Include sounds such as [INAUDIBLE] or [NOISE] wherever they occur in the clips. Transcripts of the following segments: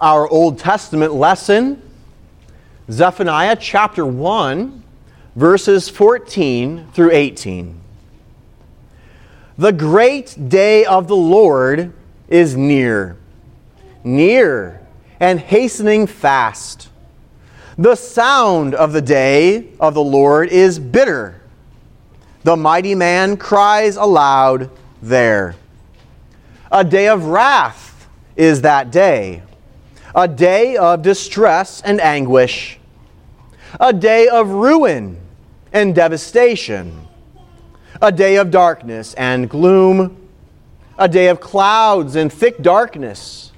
our Old Testament lesson, Zephaniah chapter 1, verses 14 through 18. The great day of the Lord is near, near and hastening fast. The sound of the day of the Lord is bitter. The mighty man cries aloud there. A day of wrath is that day, a day of distress and anguish, a day of ruin and devastation, a day of darkness and gloom, a day of clouds and thick darkness,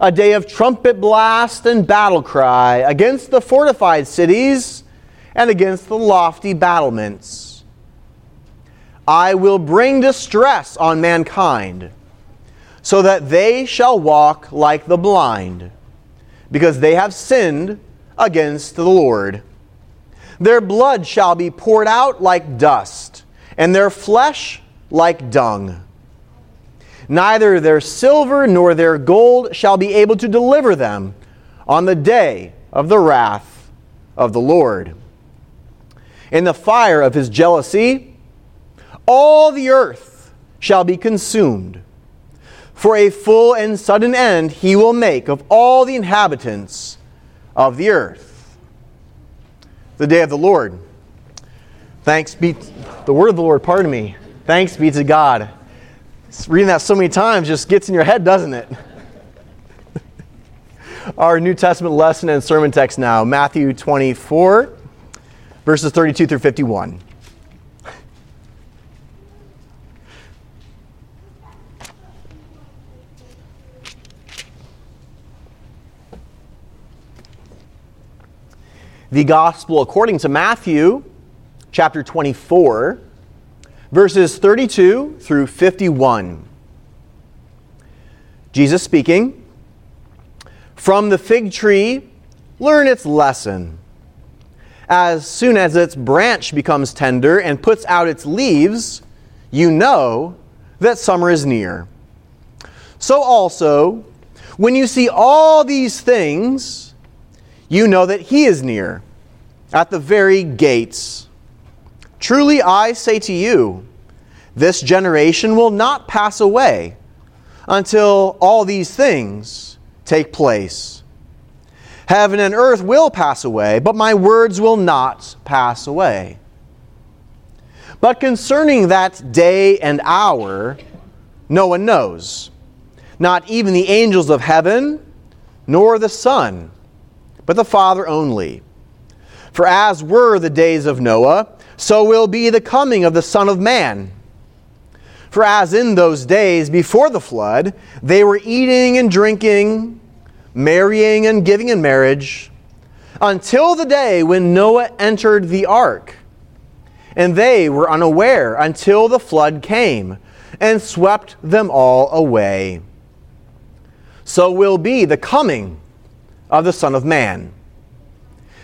a day of trumpet blast and battle cry against the fortified cities and against the lofty battlements. I will bring distress on mankind so that they shall walk like the blind, because they have sinned against the Lord. Their blood shall be poured out like dust, and their flesh like dung. Neither their silver nor their gold shall be able to deliver them on the day of the wrath of the Lord. In the fire of his jealousy, all the earth shall be consumed for a full and sudden end he will make of all the inhabitants of the earth. The day of the Lord. Thanks be the word of the Lord, pardon me. Thanks be to God. Reading that so many times just gets in your head, doesn't it? [LAUGHS] Our New Testament lesson and sermon text now Matthew 24, verses 32 through 51. The gospel according to Matthew chapter 24, verses 32 through 51. Jesus speaking, From the fig tree, learn its lesson. As soon as its branch becomes tender and puts out its leaves, you know that summer is near. So also, when you see all these things, you know that he is near, at the very gates. Truly I say to you, this generation will not pass away until all these things take place. Heaven and earth will pass away, but my words will not pass away. But concerning that day and hour, no one knows, not even the angels of heaven, nor the Son but the Father only. For as were the days of Noah, so will be the coming of the Son of Man. For as in those days before the flood, they were eating and drinking, marrying and giving in marriage, until the day when Noah entered the ark. And they were unaware until the flood came and swept them all away. So will be the coming of the Son of Man.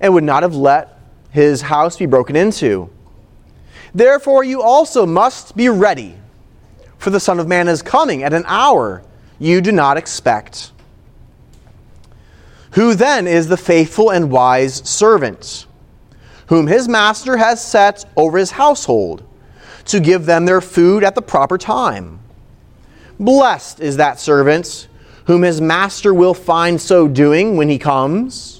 and would not have let his house be broken into. Therefore, you also must be ready, for the Son of Man is coming at an hour you do not expect. Who then is the faithful and wise servant, whom his master has set over his household, to give them their food at the proper time? Blessed is that servant whom his master will find so doing when he comes.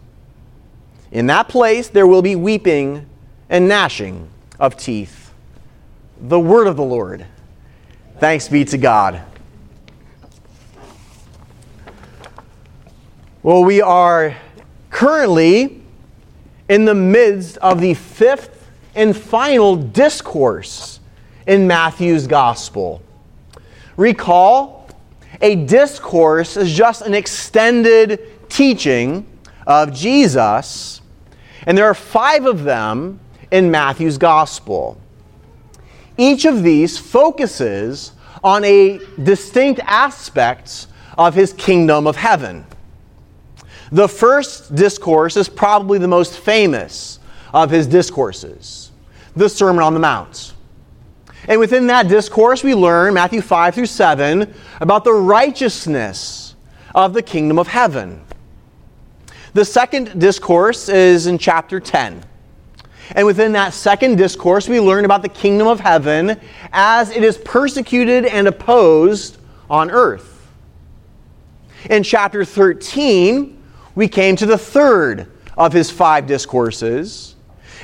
In that place there will be weeping and gnashing of teeth. The word of the Lord. Thanks be to God. Well, we are currently in the midst of the fifth and final discourse in Matthew's gospel. Recall, a discourse is just an extended teaching of Jesus, and there are five of them in Matthew's gospel. Each of these focuses on a distinct aspect of his kingdom of heaven. The first discourse is probably the most famous of his discourses, the Sermon on the Mount. And within that discourse, we learn, Matthew 5 through 7, about the righteousness of the kingdom of heaven. The second discourse is in chapter 10. And within that second discourse, we learn about the kingdom of heaven as it is persecuted and opposed on earth. In chapter 13, we came to the third of his five discourses.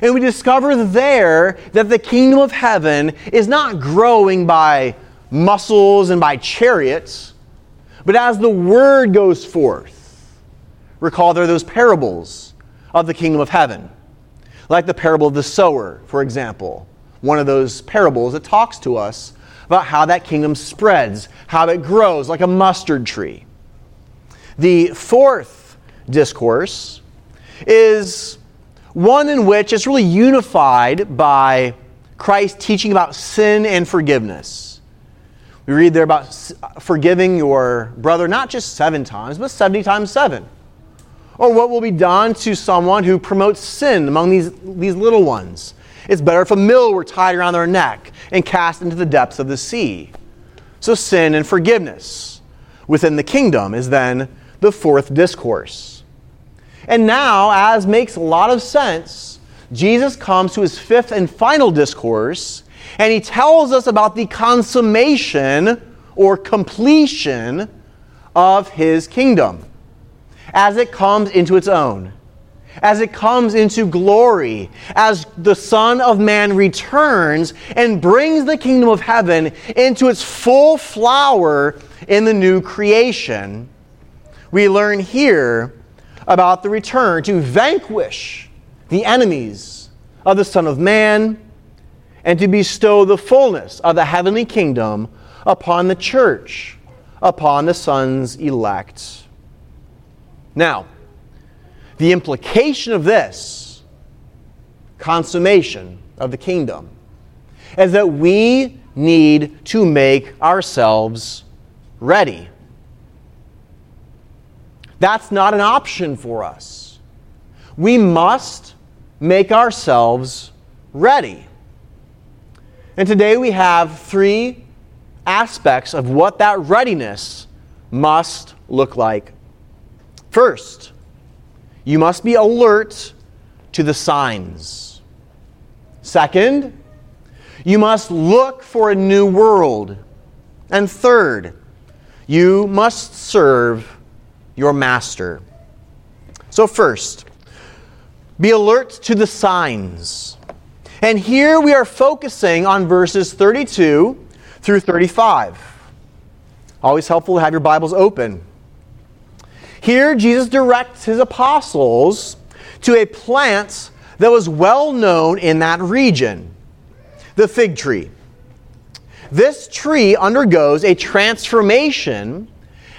And we discover there that the kingdom of heaven is not growing by muscles and by chariots, but as the word goes forth. Recall there are those parables of the kingdom of heaven, like the parable of the sower, for example. One of those parables that talks to us about how that kingdom spreads, how it grows like a mustard tree. The fourth discourse is one in which it's really unified by Christ teaching about sin and forgiveness. We read there about forgiving your brother not just seven times, but 70 times seven. Or what will be done to someone who promotes sin among these, these little ones? It's better if a mill were tied around their neck and cast into the depths of the sea. So, sin and forgiveness within the kingdom is then the fourth discourse. And now, as makes a lot of sense, Jesus comes to his fifth and final discourse, and he tells us about the consummation or completion of his kingdom as it comes into its own, as it comes into glory, as the Son of Man returns and brings the kingdom of heaven into its full flower in the new creation. We learn here about the return to vanquish the enemies of the Son of Man and to bestow the fullness of the heavenly kingdom upon the church, upon the Son's elect. Now, the implication of this consummation of the kingdom is that we need to make ourselves ready. That's not an option for us. We must make ourselves ready. And today we have three aspects of what that readiness must look like. First, you must be alert to the signs. Second, you must look for a new world. And third, you must serve your master. So, first, be alert to the signs. And here we are focusing on verses 32 through 35. Always helpful to have your Bibles open. Here, Jesus directs his apostles to a plant that was well known in that region the fig tree. This tree undergoes a transformation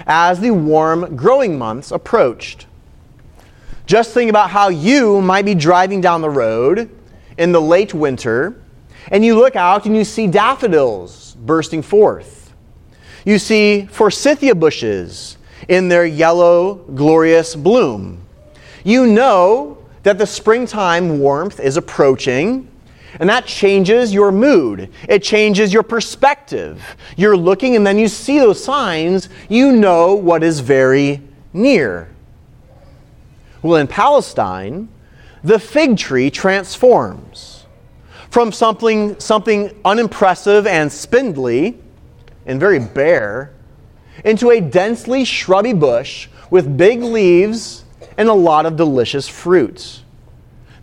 as the warm growing months approached. Just think about how you might be driving down the road in the late winter and you look out and you see daffodils bursting forth. You see forsythia bushes in their yellow, glorious bloom. You know that the springtime warmth is approaching and that changes your mood. It changes your perspective. You're looking and then you see those signs, you know what is very near. Well, in Palestine, the fig tree transforms from something, something unimpressive and spindly and very bare into a densely shrubby bush with big leaves and a lot of delicious fruit.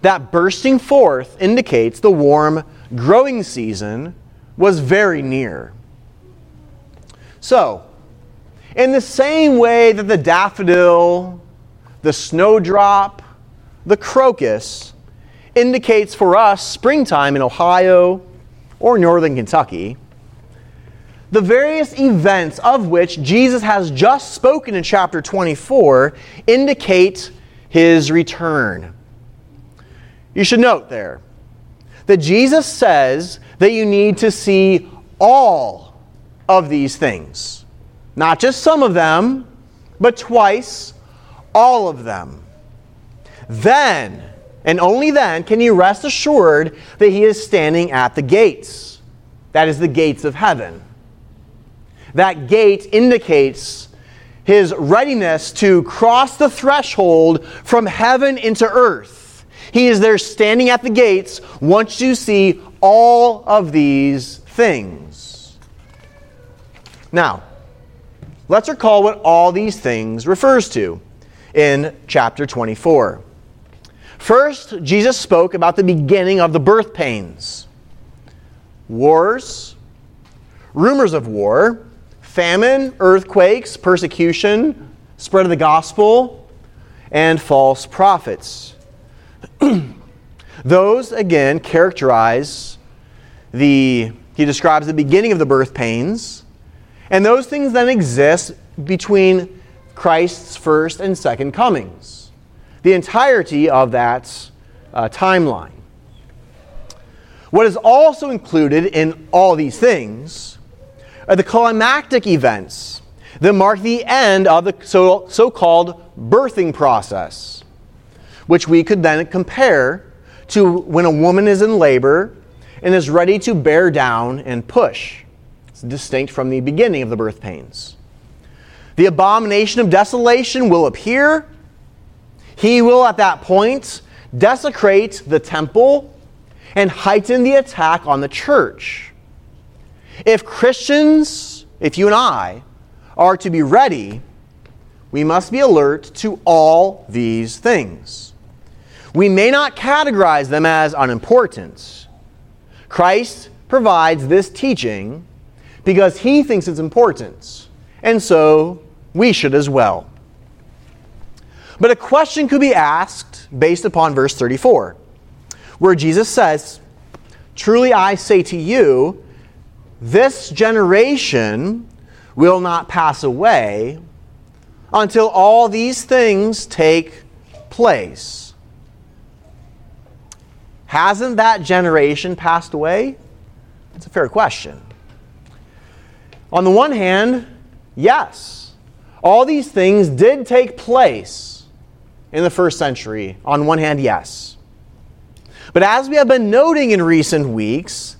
That bursting forth indicates the warm growing season was very near. So, in the same way that the daffodil, the snowdrop, the crocus indicates for us springtime in Ohio or northern Kentucky, the various events of which Jesus has just spoken in chapter 24 indicate his return. You should note there that Jesus says that you need to see all of these things. Not just some of them, but twice, all of them. Then, and only then, can you rest assured that he is standing at the gates. That is the gates of heaven. That gate indicates his readiness to cross the threshold from heaven into earth. He is there standing at the gates once you see all of these things. Now, let's recall what all these things refers to in chapter 24. First, Jesus spoke about the beginning of the birth pains wars, rumors of war, famine, earthquakes, persecution, spread of the gospel, and false prophets. [CLEARS THROAT] Those, again, characterize the, he describes the beginning of the birth pains, and those things then exist between Christ's first and second comings, the entirety of that uh, timeline. What is also included in all these things are the climactic events that mark the end of the so called birthing process, which we could then compare to when a woman is in labor and is ready to bear down and push. It's distinct from the beginning of the birth pains. The abomination of desolation will appear. He will, at that point, desecrate the temple and heighten the attack on the church. If Christians, if you and I, are to be ready, we must be alert to all these things. We may not categorize them as unimportant. Christ provides this teaching because he thinks it's important, and so we should as well. But a question could be asked based upon verse 34, where Jesus says, Truly I say to you, this generation will not pass away until all these things take place. Hasn't that generation passed away? It's a fair question. On the one hand, yes, all these things did take place in the first century. On one hand, yes. But as we have been noting in recent weeks,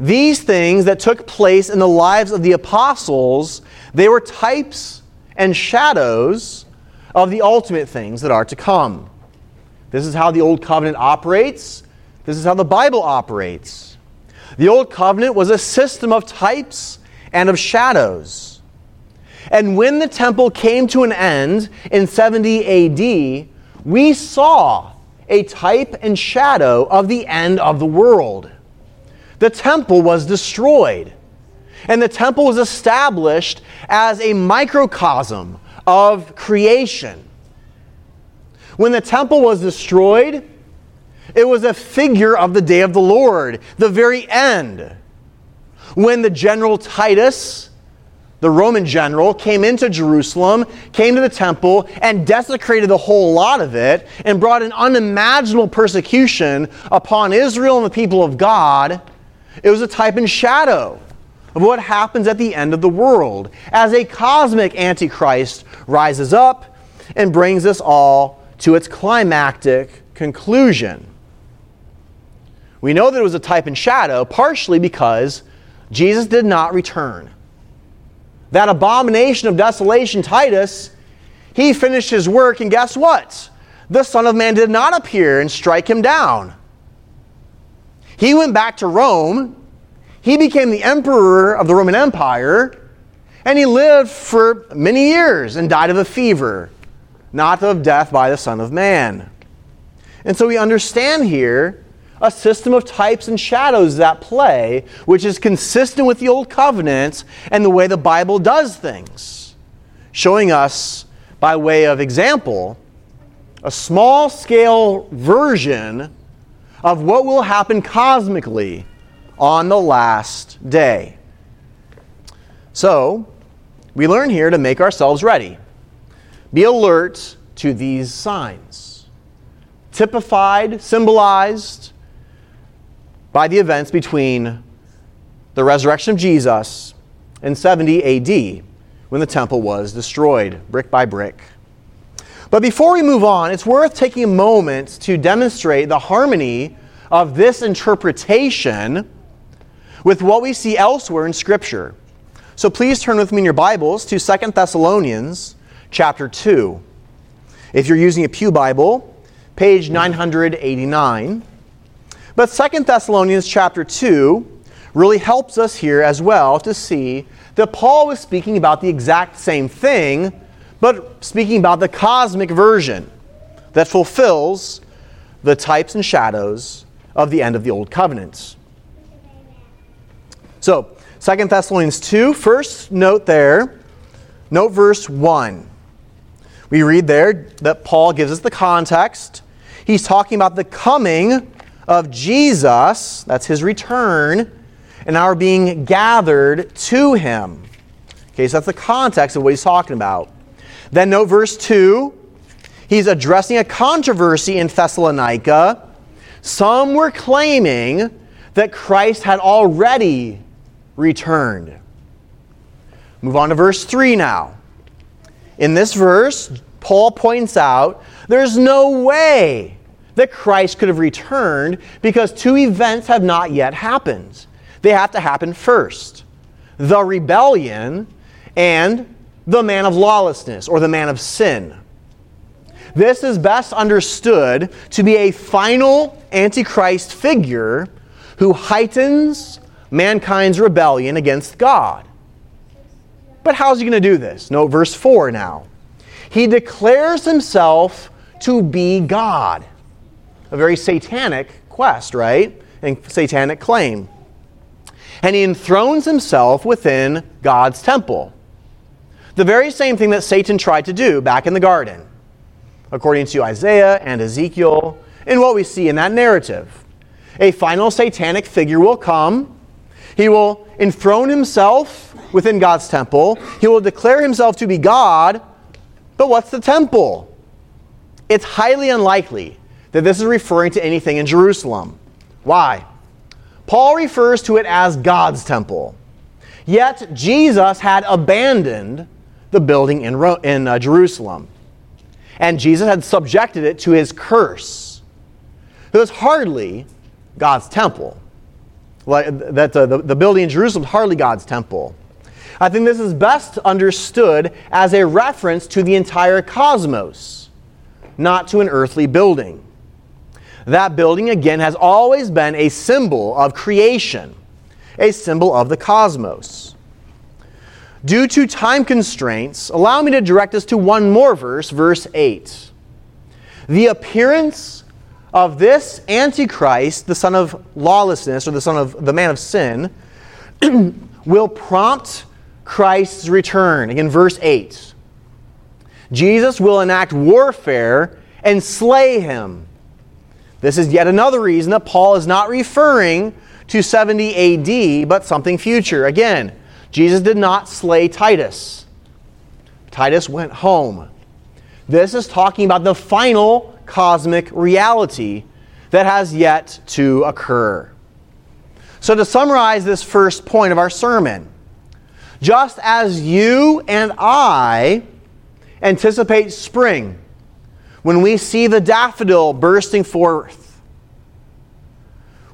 these things that took place in the lives of the apostles, they were types and shadows of the ultimate things that are to come. This is how the Old Covenant operates. This is how the Bible operates. The Old Covenant was a system of types and of shadows. And when the temple came to an end in 70 AD, we saw a type and shadow of the end of the world the temple was destroyed. And the temple was established as a microcosm of creation. When the temple was destroyed, it was a figure of the day of the Lord, the very end. When the general Titus, the Roman general, came into Jerusalem, came to the temple, and desecrated the whole lot of it, and brought an unimaginable persecution upon Israel and the people of God, it was a type and shadow of what happens at the end of the world as a cosmic antichrist rises up and brings us all to its climactic conclusion. We know that it was a type and shadow partially because Jesus did not return. That abomination of desolation, Titus, he finished his work, and guess what? The Son of Man did not appear and strike him down. He went back to Rome. He became the emperor of the Roman Empire. And he lived for many years and died of a fever not of death by the Son of Man. And so we understand here a system of types and shadows that play, which is consistent with the Old Covenant and the way the Bible does things, showing us, by way of example, a small scale version of what will happen cosmically on the last day. So, we learn here to make ourselves ready. Be alert to these signs, typified, symbolized by the events between the resurrection of Jesus and 70 AD when the temple was destroyed brick by brick. But before we move on, it's worth taking a moment to demonstrate the harmony of this interpretation with what we see elsewhere in Scripture. So please turn with me in your Bibles to 2 Thessalonians chapter 2. If you're using a Pew Bible, page 989. But 2 Thessalonians chapter 2 really helps us here as well to see that Paul was speaking about the exact same thing but speaking about the cosmic version that fulfills the types and shadows of the end of the Old covenants. So, 2 Thessalonians 2, first note there, note verse 1. We read there that Paul gives us the context. He's talking about the coming of Jesus, that's his return, and our being gathered to him. Okay, so that's the context of what he's talking about. Then note verse 2. He's addressing a controversy in Thessalonica. Some were claiming that Christ had already returned. Move on to verse 3 now. In this verse, Paul points out there's no way that Christ could have returned because two events have not yet happened. They have to happen first the rebellion and the man of lawlessness or the man of sin. This is best understood to be a final Antichrist figure who heightens mankind's rebellion against God. But how's he going to do this? Note verse 4 now. He declares himself to be God. A very satanic quest, right? And satanic claim. And he enthrones himself within God's temple. The very same thing that Satan tried to do back in the garden, according to Isaiah and Ezekiel, and what we see in that narrative. A final satanic figure will come. He will enthrone himself within God's temple. He will declare himself to be God. But what's the temple? It's highly unlikely that this is referring to anything in Jerusalem. Why? Paul refers to it as God's temple. Yet Jesus had abandoned the building in, Ro- in uh, Jerusalem. And Jesus had subjected it to his curse. It was hardly God's temple. that uh, the, the building in Jerusalem is hardly God's temple. I think this is best understood as a reference to the entire cosmos, not to an earthly building. That building, again, has always been a symbol of creation, a symbol of the cosmos. Due to time constraints, allow me to direct us to one more verse, verse 8. The appearance of this Antichrist, the son of lawlessness, or the son of the man of sin, [CLEARS THROAT] will prompt Christ's return. Again, verse 8. Jesus will enact warfare and slay him. This is yet another reason that Paul is not referring to 70 AD, but something future. Again, Jesus did not slay Titus. Titus went home. This is talking about the final cosmic reality that has yet to occur. So, to summarize this first point of our sermon, just as you and I anticipate spring when we see the daffodil bursting forth,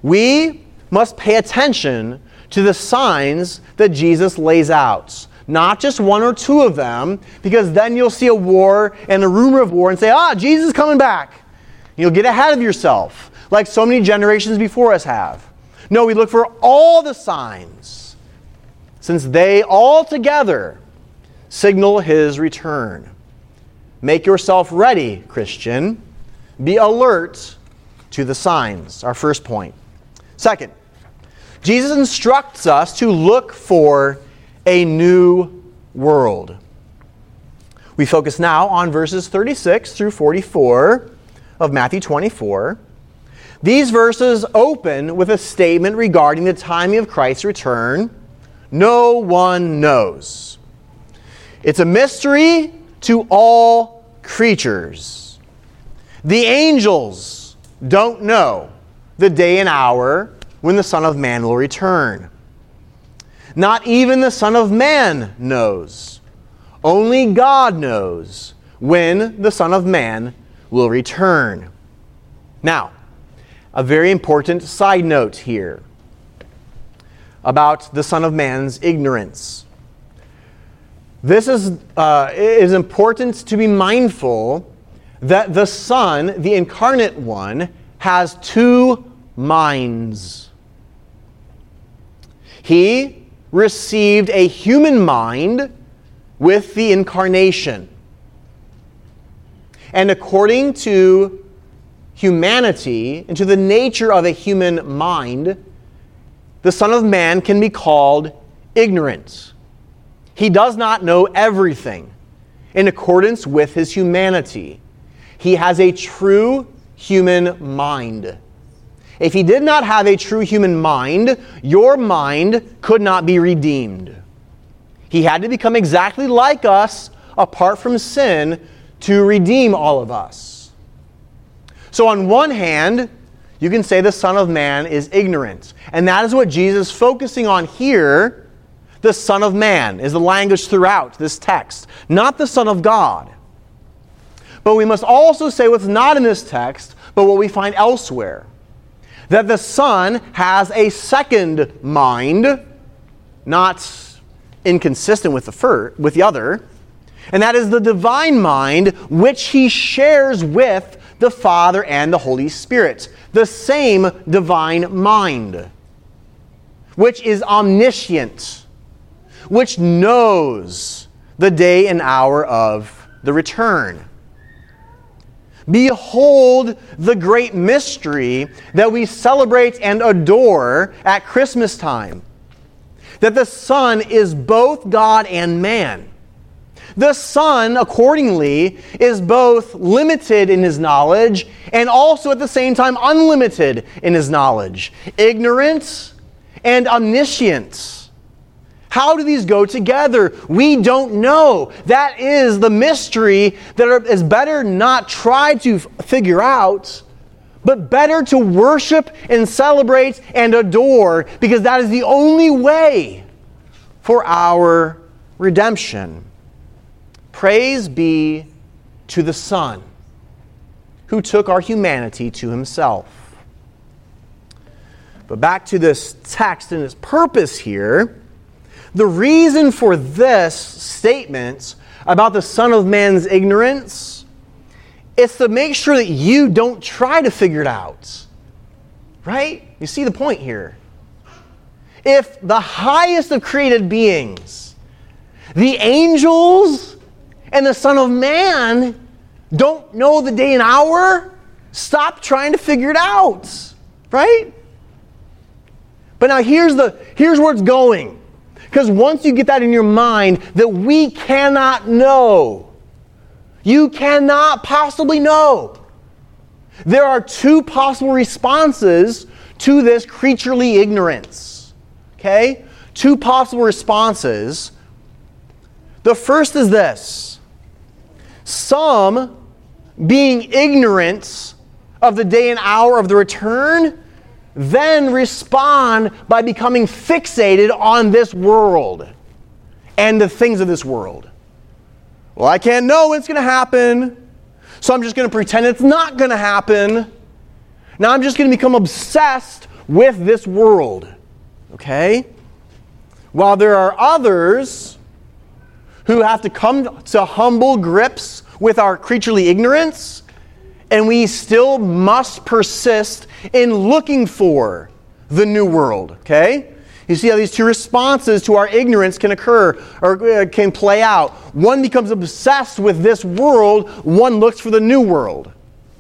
we must pay attention to the signs that Jesus lays out. Not just one or two of them, because then you'll see a war and a rumor of war and say, ah, Jesus is coming back. You'll get ahead of yourself, like so many generations before us have. No, we look for all the signs, since they all together signal his return. Make yourself ready, Christian. Be alert to the signs. Our first point. Second, Jesus instructs us to look for a new world. We focus now on verses 36 through 44 of Matthew 24. These verses open with a statement regarding the timing of Christ's return. No one knows. It's a mystery to all creatures. The angels don't know the day and hour when the Son of Man will return. Not even the Son of Man knows. Only God knows when the Son of Man will return. Now, a very important side note here about the Son of Man's ignorance. This is, uh, is important to be mindful that the Son, the incarnate one, has two minds. He received a human mind with the incarnation. And according to humanity and to the nature of a human mind, the Son of Man can be called ignorant. He does not know everything in accordance with his humanity. He has a true human mind. If he did not have a true human mind, your mind could not be redeemed. He had to become exactly like us apart from sin to redeem all of us. So, on one hand, you can say the Son of Man is ignorant. And that is what Jesus is focusing on here. The Son of Man is the language throughout this text, not the Son of God. But we must also say what's not in this text, but what we find elsewhere. That the Son has a second mind, not inconsistent with the, fir- with the other, and that is the divine mind which he shares with the Father and the Holy Spirit, the same divine mind, which is omniscient, which knows the day and hour of the return. Behold the great mystery that we celebrate and adore at Christmas time that the Son is both God and man the Son, accordingly, is both limited in his knowledge and also at the same time unlimited in his knowledge, ignorant and omniscient. How do these go together? We don't know. That is the mystery that is better not try to figure out, but better to worship and celebrate and adore because that is the only way for our redemption. Praise be to the Son who took our humanity to himself. But back to this text and its purpose here. The reason for this statement about the Son of Man's ignorance is to make sure that you don't try to figure it out. Right? You see the point here. If the highest of created beings, the angels, and the Son of Man don't know the day and hour, stop trying to figure it out. Right? But now here's the here's where it's going. Because once you get that in your mind that we cannot know, you cannot possibly know. There are two possible responses to this creaturely ignorance. Okay? Two possible responses. The first is this some, being ignorant of the day and hour of the return, then respond by becoming fixated on this world and the things of this world. Well, I can't know when it's going to happen, so I'm just going to pretend it's not going to happen. Now I'm just going to become obsessed with this world. Okay? While there are others who have to come to humble grips with our creaturely ignorance, and we still must persist in looking for the new world, okay? You see how these two responses to our ignorance can occur or uh, can play out. One becomes obsessed with this world, one looks for the new world.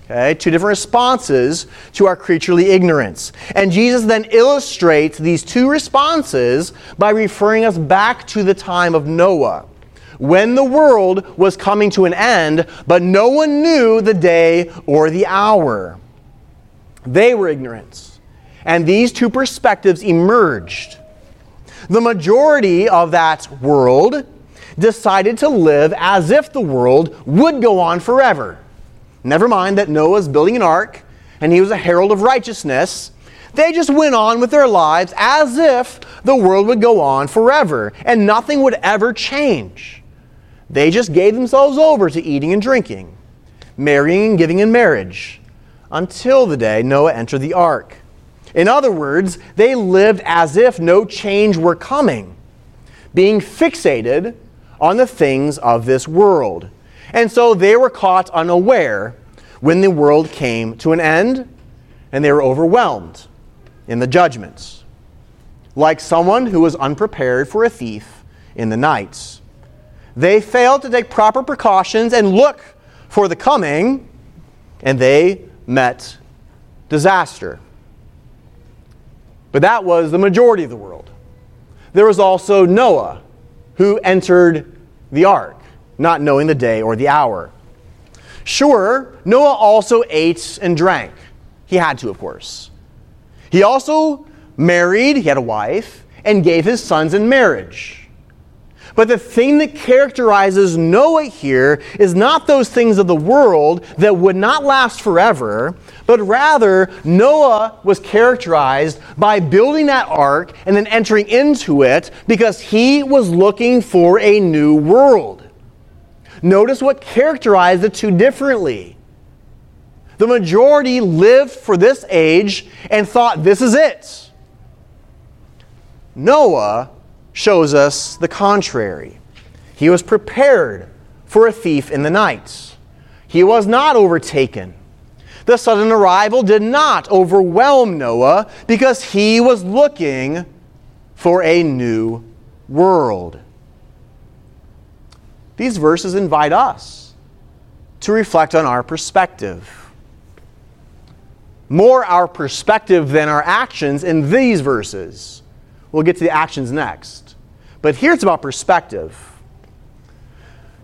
Okay, two different responses to our creaturely ignorance. And Jesus then illustrates these two responses by referring us back to the time of Noah, when the world was coming to an end, but no one knew the day or the hour. They were ignorance. And these two perspectives emerged. The majority of that world decided to live as if the world would go on forever Never mind that Noah's building an ark and he was a herald of righteousness. They just went on with their lives as if the world would go on forever and nothing would ever change. They just gave themselves over to eating and drinking, marrying and giving in marriage, until the day Noah entered the ark. In other words, they lived as if no change were coming, being fixated on the things of this world. And so they were caught unaware when the world came to an end and they were overwhelmed in the judgments, like someone who was unprepared for a thief in the night. They failed to take proper precautions and look for the coming, and they met disaster. But that was the majority of the world. There was also Noah, who entered the ark not knowing the day or the hour. Sure, Noah also ate and drank. He had to, of course. He also married, he had a wife, and gave his sons in marriage. But the thing that characterizes Noah here is not those things of the world that would not last forever, but rather Noah was characterized by building that ark and then entering into it because he was looking for a new world. Notice what characterized the two differently. The majority lived for this age and thought this is it. Noah shows us the contrary. He was prepared for a thief in the night. He was not overtaken. The sudden arrival did not overwhelm Noah because he was looking for a new world. These verses invite us to reflect on our perspective. More our perspective than our actions in these verses. We'll get to the actions next. But here it's about perspective.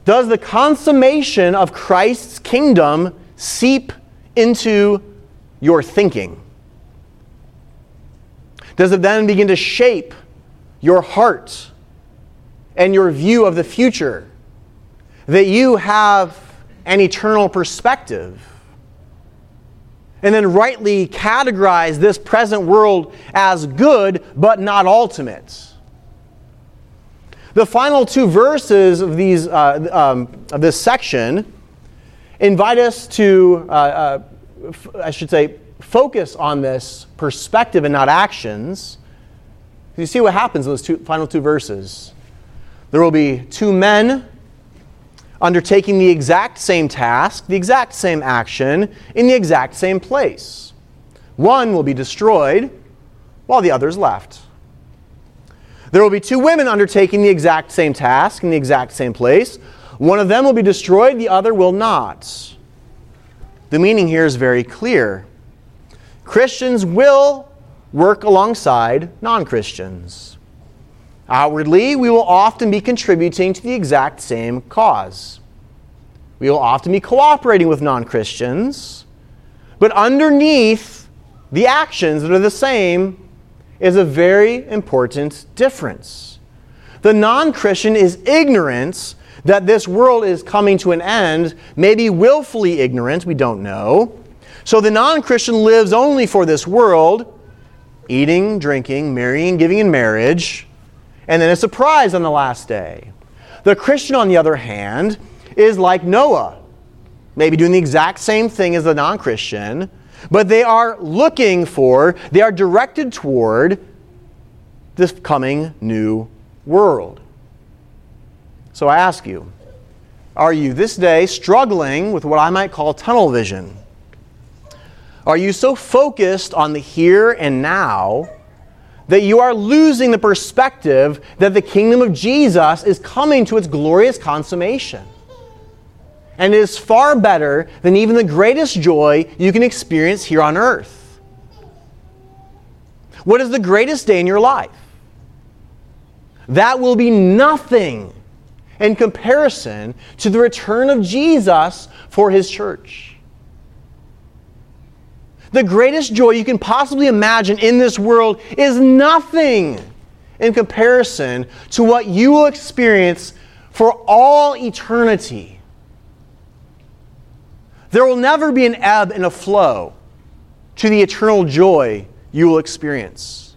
Does the consummation of Christ's kingdom seep into your thinking? Does it then begin to shape your heart and your view of the future? that you have an eternal perspective. And then rightly categorize this present world as good but not ultimate. The final two verses of, these, uh, um, of this section invite us to, uh, uh, f- I should say, focus on this perspective and not actions. You see what happens in those two, final two verses. There will be two men undertaking the exact same task, the exact same action, in the exact same place. One will be destroyed while the other is left. There will be two women undertaking the exact same task in the exact same place. One of them will be destroyed, the other will not. The meaning here is very clear. Christians will work alongside non Christians. Outwardly, we will often be contributing to the exact same cause. We will often be cooperating with non Christians, but underneath the actions that are the same is a very important difference. The non Christian is ignorance that this world is coming to an end, maybe willfully ignorant, we don't know. So the non Christian lives only for this world, eating, drinking, marrying, giving in marriage and then a surprise on the last day. The Christian, on the other hand, is like Noah, maybe doing the exact same thing as the non Christian, but they are looking for, they are directed toward this coming new world. So I ask you, are you this day struggling with what I might call tunnel vision? Are you so focused on the here and now that you are losing the perspective that the kingdom of Jesus is coming to its glorious consummation. And it is far better than even the greatest joy you can experience here on earth. What is the greatest day in your life? That will be nothing in comparison to the return of Jesus for his church. The greatest joy you can possibly imagine in this world is nothing in comparison to what you will experience for all eternity. There will never be an ebb and a flow to the eternal joy you will experience.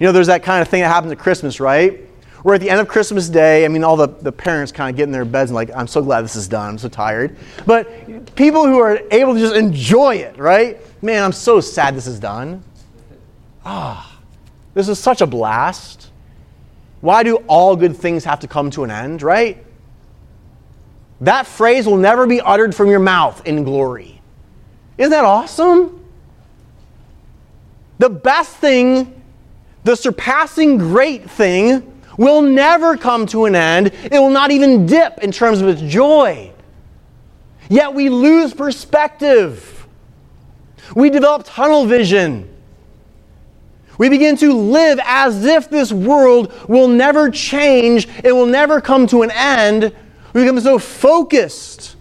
You know, there's that kind of thing that happens at Christmas, right? We're at the end of Christmas Day. I mean, all the, the parents kind of get in their beds and like, I'm so glad this is done. I'm so tired. But people who are able to just enjoy it, right? Man, I'm so sad this is done. Ah, this is such a blast. Why do all good things have to come to an end, right? That phrase will never be uttered from your mouth in glory. Isn't that awesome? The best thing, the surpassing great thing, will never come to an end. It will not even dip in terms of its joy. Yet we lose perspective. We develop tunnel vision. We begin to live as if this world will never change, it will never come to an end. We become so focused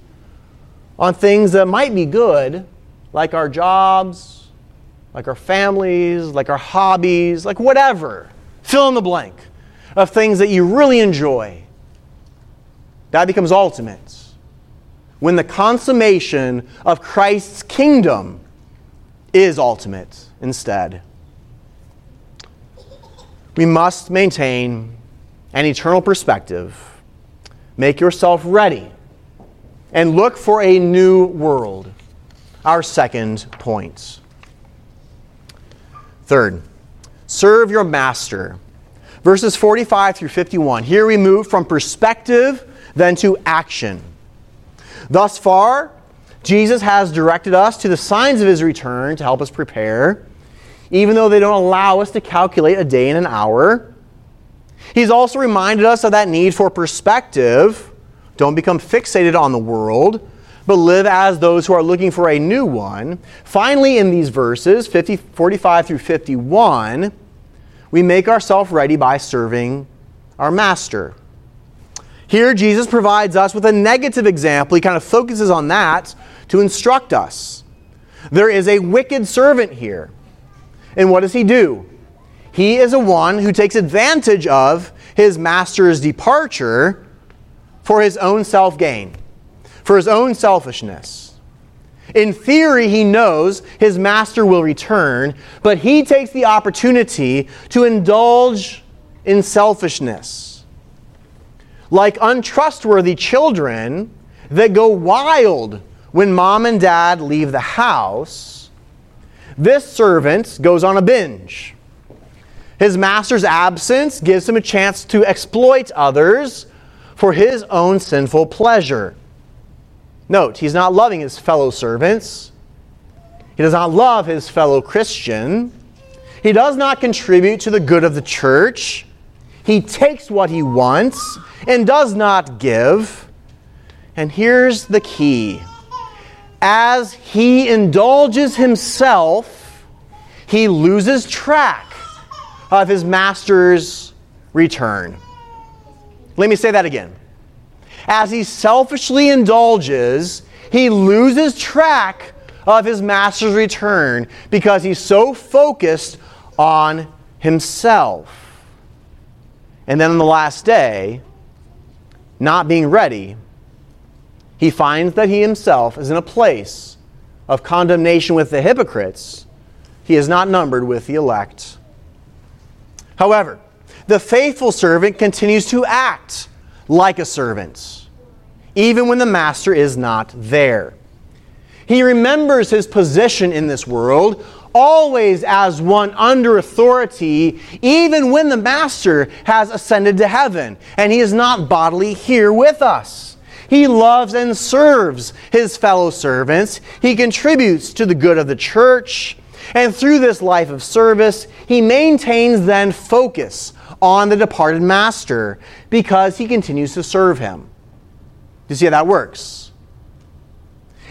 on things that might be good, like our jobs, like our families, like our hobbies, like whatever. Fill in the blank of things that you really enjoy. That becomes ultimate. When the consummation of Christ's kingdom is ultimate instead. We must maintain an eternal perspective. Make yourself ready and look for a new world. Our second point. Third, serve your master verses 45 through 51. Here we move from perspective then to action. Thus far, Jesus has directed us to the signs of his return to help us prepare, even though they don't allow us to calculate a day and an hour. He's also reminded us of that need for perspective. Don't become fixated on the world, but live as those who are looking for a new one. Finally, in these verses, 50, 45 through 51, we make ourselves ready by serving our master. Here, Jesus provides us with a negative example. He kind of focuses on that to instruct us. There is a wicked servant here. And what does he do? He is a one who takes advantage of his master's departure for his own self gain, for his own selfishness. In theory, he knows his master will return, but he takes the opportunity to indulge in selfishness. Like untrustworthy children that go wild when mom and dad leave the house, this servant goes on a binge. His master's absence gives him a chance to exploit others for his own sinful pleasure. Note, he's not loving his fellow servants. He does not love his fellow Christian. He does not contribute to the good of the church. He takes what he wants and does not give. And here's the key as he indulges himself, he loses track of his master's return. Let me say that again as he selfishly indulges, he loses track of his master's return because he's so focused on himself. And then on the last day, not being ready, he finds that he himself is in a place of condemnation with the hypocrites. He is not numbered with the elect. However, the faithful servant continues to act like a servant, even when the master is not there. He remembers his position in this world, always as one under authority, even when the master has ascended to heaven and he is not bodily here with us. He loves and serves his fellow servants. He contributes to the good of the church. And through this life of service, he maintains then focus on the departed master because he continues to serve him. You see how that works?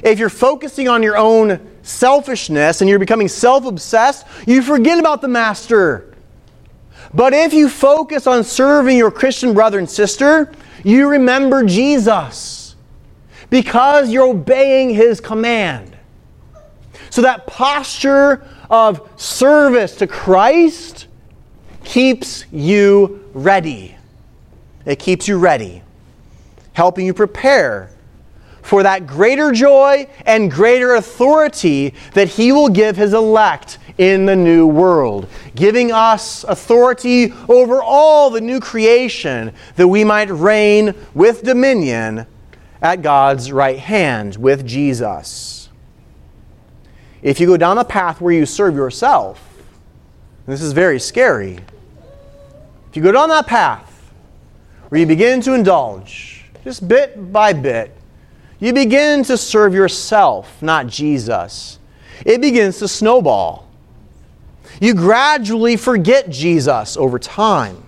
If you're focusing on your own selfishness and you're becoming self obsessed, you forget about the master. But if you focus on serving your Christian brother and sister, you remember Jesus because you're obeying his command. So that posture of service to Christ keeps you ready. It keeps you ready, helping you prepare for that greater joy and greater authority that he will give his elect in the new world, giving us authority over all the new creation that we might reign with dominion at God's right hand with Jesus. If you go down the path where you serve yourself, this is very scary. If you go down that path where you begin to indulge, just bit by bit, you begin to serve yourself, not Jesus. It begins to snowball. You gradually forget Jesus over time.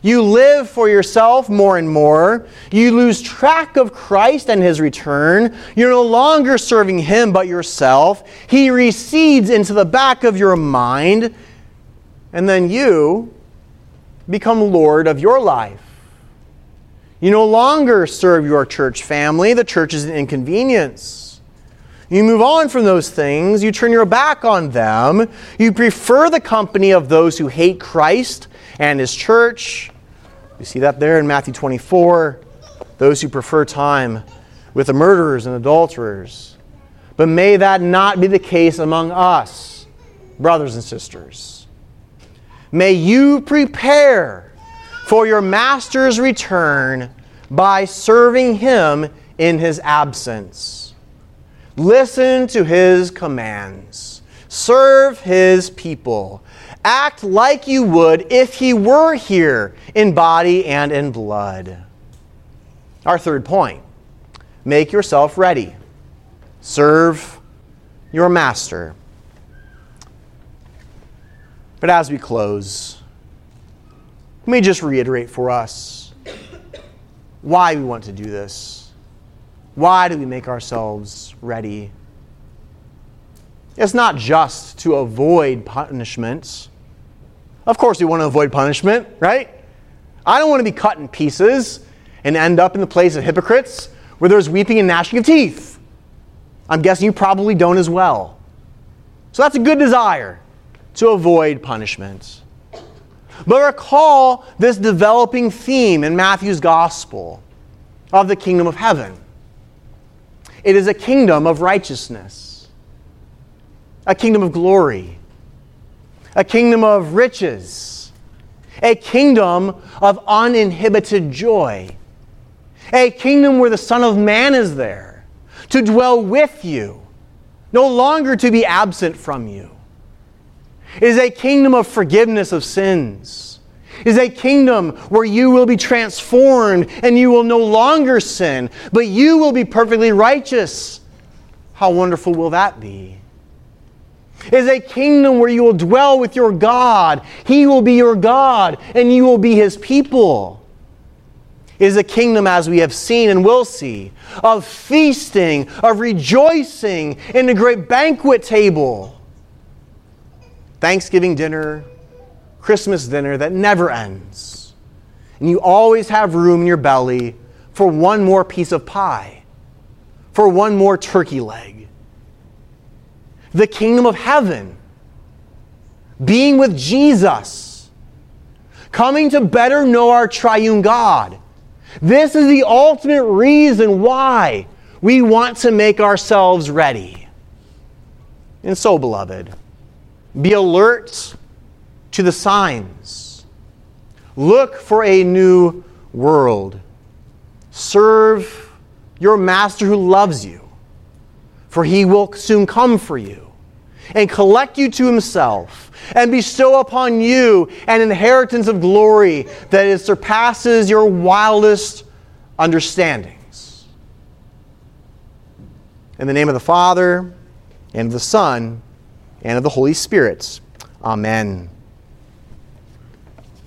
You live for yourself more and more. You lose track of Christ and his return. You're no longer serving him but yourself. He recedes into the back of your mind. And then you become Lord of your life. You no longer serve your church family. The church is an inconvenience. You move on from those things, you turn your back on them, you prefer the company of those who hate Christ and his church. You see that there in Matthew 24. Those who prefer time with the murderers and adulterers. But may that not be the case among us, brothers and sisters. May you prepare for your master's return by serving him in his absence. Listen to his commands. Serve his people. Act like you would if he were here in body and in blood. Our third point make yourself ready. Serve your master. But as we close, let me just reiterate for us why we want to do this. Why do we make ourselves ready? It's not just to avoid punishments. Of course, we want to avoid punishment, right? I don't want to be cut in pieces and end up in the place of hypocrites where there's weeping and gnashing of teeth. I'm guessing you probably don't as well. So that's a good desire to avoid punishment. But recall this developing theme in Matthew's gospel of the kingdom of heaven. It is a kingdom of righteousness, a kingdom of glory, a kingdom of riches, a kingdom of uninhibited joy, a kingdom where the Son of Man is there to dwell with you, no longer to be absent from you. It is a kingdom of forgiveness of sins is a kingdom where you will be transformed and you will no longer sin, but you will be perfectly righteous. How wonderful will that be? Is a kingdom where you will dwell with your God. He will be your God, and you will be his people. Is a kingdom, as we have seen and will see, of feasting, of rejoicing in the great banquet table. Thanksgiving dinner, Christmas dinner that never ends. And you always have room in your belly for one more piece of pie, for one more turkey leg. The kingdom of heaven, being with Jesus, coming to better know our triune God. This is the ultimate reason why we want to make ourselves ready. And so, beloved, be alert to the signs. Look for a new world. Serve your master who loves you, for he will soon come for you and collect you to himself and bestow upon you an inheritance of glory that surpasses your wildest understandings. In the name of the Father, and of the Son, and of the Holy Spirit. Amen.